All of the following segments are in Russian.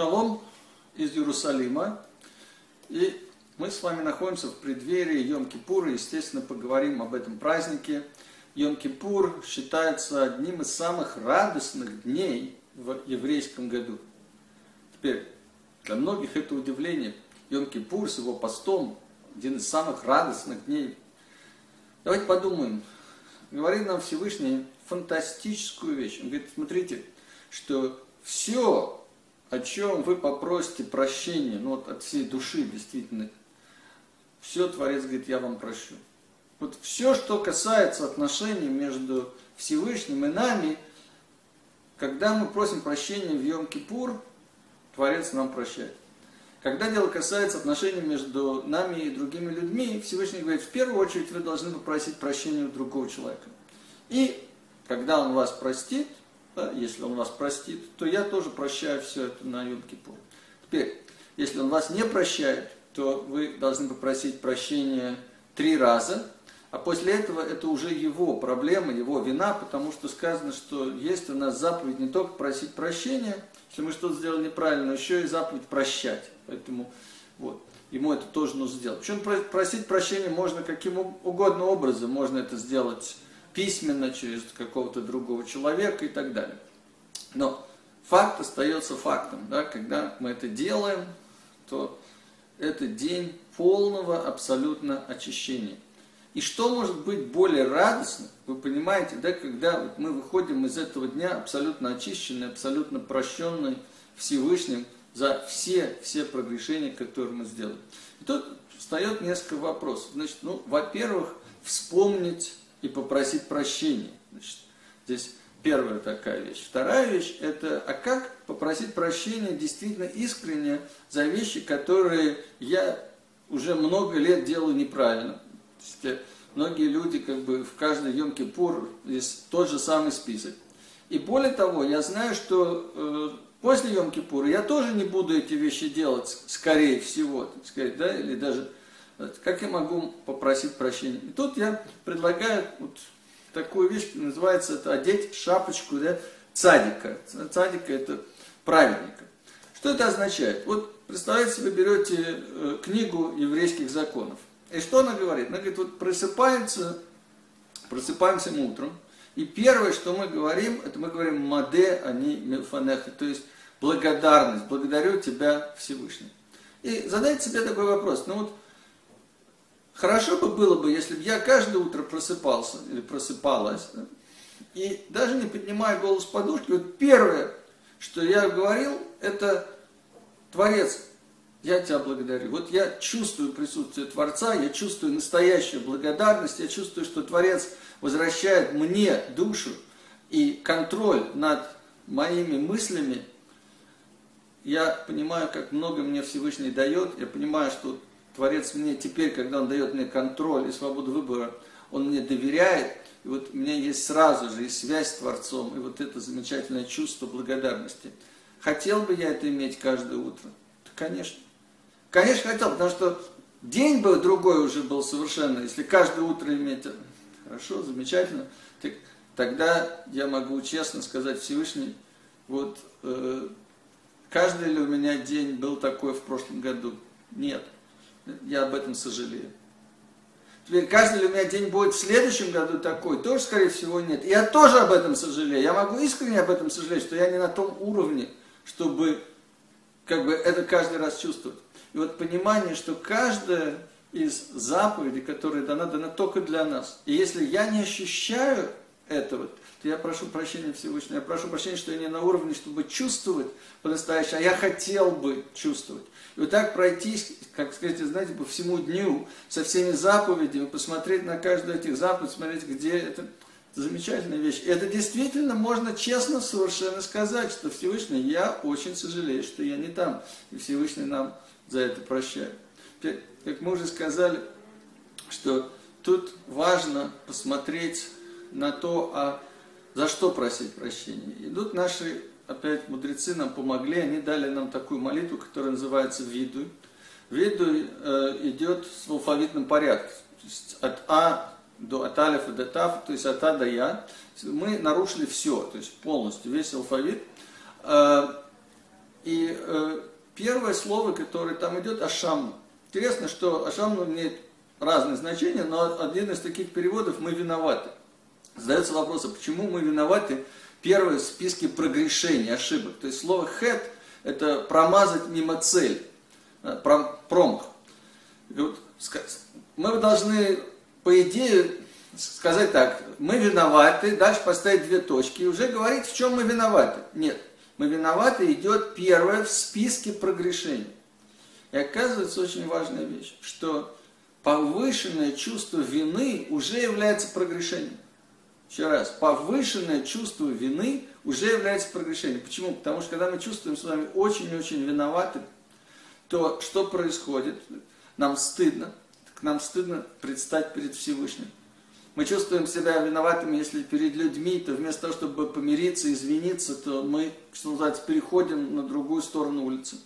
Шалом из Иерусалима. И мы с вами находимся в преддверии Йом-Кипура. Естественно, поговорим об этом празднике. Йом-Кипур считается одним из самых радостных дней в еврейском году. Теперь, для многих это удивление. Йом-Кипур с его постом один из самых радостных дней. Давайте подумаем. Говорит нам Всевышний фантастическую вещь. Он говорит, смотрите, что все о чем вы попросите прощения, ну вот от всей души действительно, все Творец говорит, я вам прощу. Вот все, что касается отношений между Всевышним и нами, когда мы просим прощения в Йом-Кипур, Творец нам прощает. Когда дело касается отношений между нами и другими людьми, Всевышний говорит, в первую очередь вы должны попросить прощения у другого человека. И когда он вас простит, если он вас простит, то я тоже прощаю все это на Йом-Кипур. Теперь, если он вас не прощает, то вы должны попросить прощения три раза, а после этого это уже его проблема, его вина, потому что сказано, что есть у нас заповедь не только просить прощения, если мы что-то сделали неправильно, но еще и заповедь прощать. Поэтому вот, ему это тоже нужно сделать. Причем просить прощения можно каким угодно образом. Можно это сделать письменно, через какого-то другого человека и так далее. Но факт остается фактом. Да? Когда мы это делаем, то это день полного абсолютно очищения. И что может быть более радостно, вы понимаете, да, когда мы выходим из этого дня абсолютно очищенные, абсолютно прощенные Всевышним за все, все прогрешения, которые мы сделали. И тут встает несколько вопросов. Значит, ну, во-первых, вспомнить и попросить прощения. Значит, здесь первая такая вещь. Вторая вещь – это, а как попросить прощения действительно искренне за вещи, которые я уже много лет делаю неправильно. То есть, э, многие люди как бы в каждый Йом-Кипур есть тот же самый список. И более того, я знаю, что э, после Йом-Кипура я тоже не буду эти вещи делать, скорее всего, так сказать, да, или даже как я могу попросить прощения? И тут я предлагаю вот такую вещь, называется это одеть шапочку да, цадика. Цадика это праведника. Что это означает? Вот представляете, вы берете э, книгу еврейских законов. И что она говорит? Она говорит, вот просыпается, просыпаемся мы утром, и первое, что мы говорим, это мы говорим «маде, они милфанеха», то есть благодарность, благодарю тебя Всевышний. И задайте себе такой вопрос, ну вот Хорошо бы было бы, если бы я каждое утро просыпался или просыпалась, да, и даже не поднимая голос подушки, вот первое, что я говорил, это Творец, я тебя благодарю. Вот я чувствую присутствие Творца, я чувствую настоящую благодарность, я чувствую, что Творец возвращает мне душу и контроль над моими мыслями. Я понимаю, как много мне Всевышний дает, я понимаю, что Творец мне теперь, когда Он дает мне контроль и свободу выбора, Он мне доверяет, и вот у меня есть сразу же и связь с Творцом, и вот это замечательное чувство благодарности. Хотел бы я это иметь каждое утро? Да, конечно. Конечно, хотел, потому что день бы другой уже был совершенно, если каждое утро иметь. Хорошо, замечательно. Так, тогда я могу честно сказать Всевышний, вот э, каждый ли у меня день был такой в прошлом году? Нет я об этом сожалею. Теперь каждый ли у меня день будет в следующем году такой, тоже, скорее всего, нет. Я тоже об этом сожалею. Я могу искренне об этом сожалеть, что я не на том уровне, чтобы как бы это каждый раз чувствовать. И вот понимание, что каждая из заповедей, которая дана, дана только для нас. И если я не ощущаю этого, то я прошу прощения Всевышнего. Я прошу прощения, что я не на уровне, чтобы чувствовать по-настоящему, а я хотел бы чувствовать. И вот так пройтись, как сказать, знаете, по всему дню, со всеми заповедями, посмотреть на каждую этих заповедей, смотреть, где это, замечательная вещь. И это действительно можно честно совершенно сказать, что Всевышний, я очень сожалею, что я не там. И Всевышний нам за это прощает. Как мы уже сказали, что тут важно посмотреть на то, а за что просить прощения. Идут наши опять мудрецы нам помогли, они дали нам такую молитву, которая называется виду. Виду э, идет в алфавитном порядке, то есть от А до от алифа до тав, то есть от А до Я. Мы нарушили все, то есть полностью весь алфавит. Э, и э, первое слово, которое там идет, Ашамну. Интересно, что Ашамну имеет разные значения, но один из таких переводов «мы виноваты». Задается вопрос, а почему мы виноваты первое в списке прогрешений, ошибок. То есть слово «хет» – это промазать мимо цели, э, промах. Мы должны, по идее, сказать так, мы виноваты, дальше поставить две точки и уже говорить, в чем мы виноваты. Нет, мы виноваты идет первое в списке прогрешений. И оказывается очень важная вещь, что повышенное чувство вины уже является прогрешением. Еще раз, повышенное чувство вины уже является прогрешением. Почему? Потому что когда мы чувствуем с вами очень-очень виноваты, то что происходит? Нам стыдно. Нам стыдно предстать перед Всевышним. Мы чувствуем себя виноватыми, если перед людьми, то вместо того, чтобы помириться, извиниться, то мы, что называется, переходим на другую сторону улицы.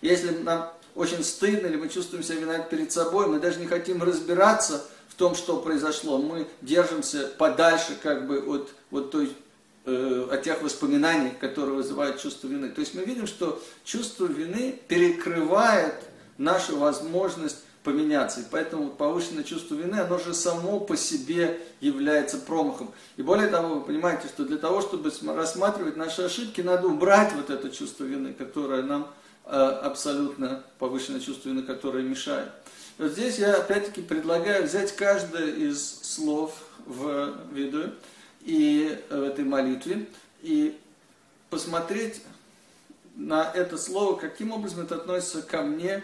Если нам очень стыдно, или мы чувствуем себя виноваты перед собой, мы даже не хотим разбираться в том, что произошло. Мы держимся подальше как бы от, от, той, э, от тех воспоминаний, которые вызывают чувство вины. То есть мы видим, что чувство вины перекрывает нашу возможность поменяться. И поэтому повышенное чувство вины, оно же само по себе является промахом. И более того, вы понимаете, что для того, чтобы рассматривать наши ошибки, надо убрать вот это чувство вины, которое нам абсолютно повышенное чувство вины, которое мешает. Вот здесь я опять-таки предлагаю взять каждое из слов в виду и э, в этой молитве и посмотреть на это слово, каким образом это относится ко мне,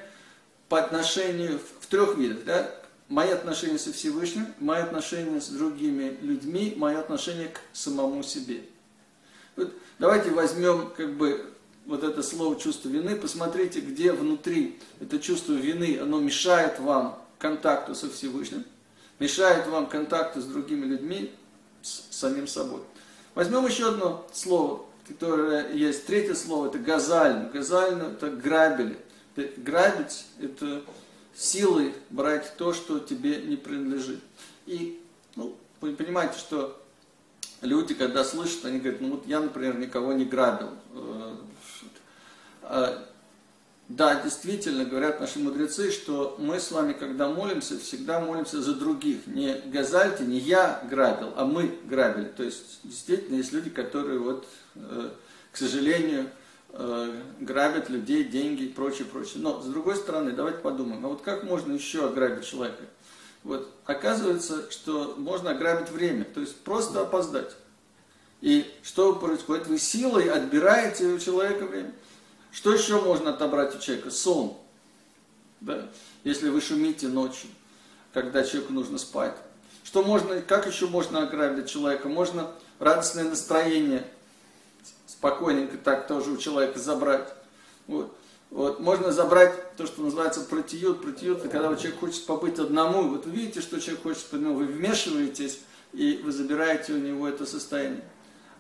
по отношению в, в трех видах. Да? Мои отношения со Всевышним, мои отношения с другими людьми, мое отношение к самому себе. Вот давайте возьмем как бы вот это слово чувство вины, посмотрите, где внутри это чувство вины, оно мешает вам контакту со Всевышним, мешает вам контакту с другими людьми, с самим собой. Возьмем еще одно слово, которое есть, третье слово, это газально. Газально это грабили. Грабить – это силой брать то, что тебе не принадлежит. И ну, вы понимаете, что люди, когда слышат, они говорят, ну вот я, например, никого не грабил. А, да, действительно, говорят наши мудрецы, что мы с вами, когда молимся, всегда молимся за других. Не газальте, не я грабил, а мы грабили. То есть, действительно, есть люди, которые, вот, э, к сожалению, Э, грабят людей, деньги и прочее, прочее. Но, с другой стороны, давайте подумаем, а вот как можно еще ограбить человека? Вот, оказывается, что можно ограбить время, то есть просто опоздать. И что происходит? Вы силой отбираете у человека время. Что еще можно отобрать у человека? Сон. Да? Если вы шумите ночью, когда человеку нужно спать. Что можно, как еще можно ограбить человека? Можно радостное настроение спокойненько так тоже у человека забрать. Вот. Вот. Можно забрать то, что называется протиют. Протиют, это когда человек хочет побыть одному. Вот вы видите, что человек хочет одному, вы вмешиваетесь, и вы забираете у него это состояние.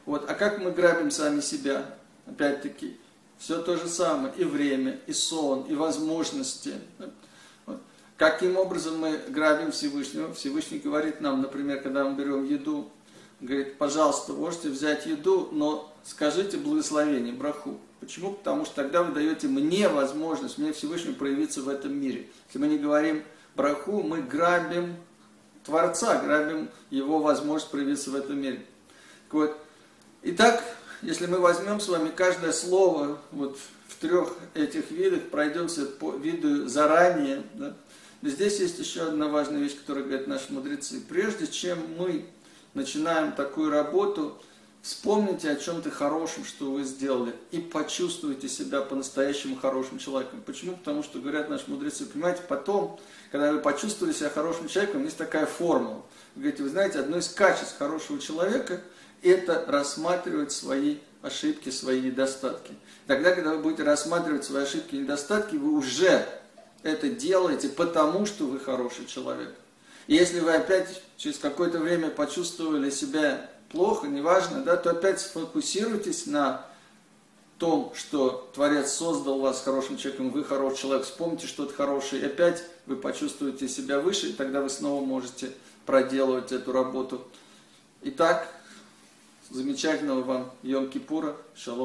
Вот. А как мы грабим сами себя? Опять-таки, все то же самое. И время, и сон, и возможности. Каким образом мы грабим Всевышнего? Всевышний говорит нам, например, когда мы берем еду, говорит, пожалуйста, можете взять еду, но скажите благословение, браху. Почему? Потому что тогда вы даете мне возможность, мне Всевышнему проявиться в этом мире. Если мы не говорим браху, мы грабим Творца, грабим Его возможность проявиться в этом мире. Так вот, итак, если мы возьмем с вами каждое слово вот в трех этих видах, пройдемся по виду заранее, да, здесь есть еще одна важная вещь, которую говорят наши мудрецы. Прежде чем мы начинаем такую работу, вспомните о чем-то хорошем, что вы сделали, и почувствуйте себя по-настоящему хорошим человеком. Почему? Потому что, говорят наши мудрецы, понимаете, потом, когда вы почувствовали себя хорошим человеком, есть такая формула. Вы говорите, вы знаете, одно из качеств хорошего человека – это рассматривать свои ошибки, свои недостатки. Тогда, когда вы будете рассматривать свои ошибки и недостатки, вы уже это делаете, потому что вы хороший человек. И если вы опять через какое-то время почувствовали себя плохо, неважно, да, то опять сфокусируйтесь на том, что Творец создал вас хорошим человеком, вы хороший человек, вспомните что-то хорошее, и опять вы почувствуете себя выше, и тогда вы снова можете проделывать эту работу. Итак, замечательного вам Йом-Кипура, шалом.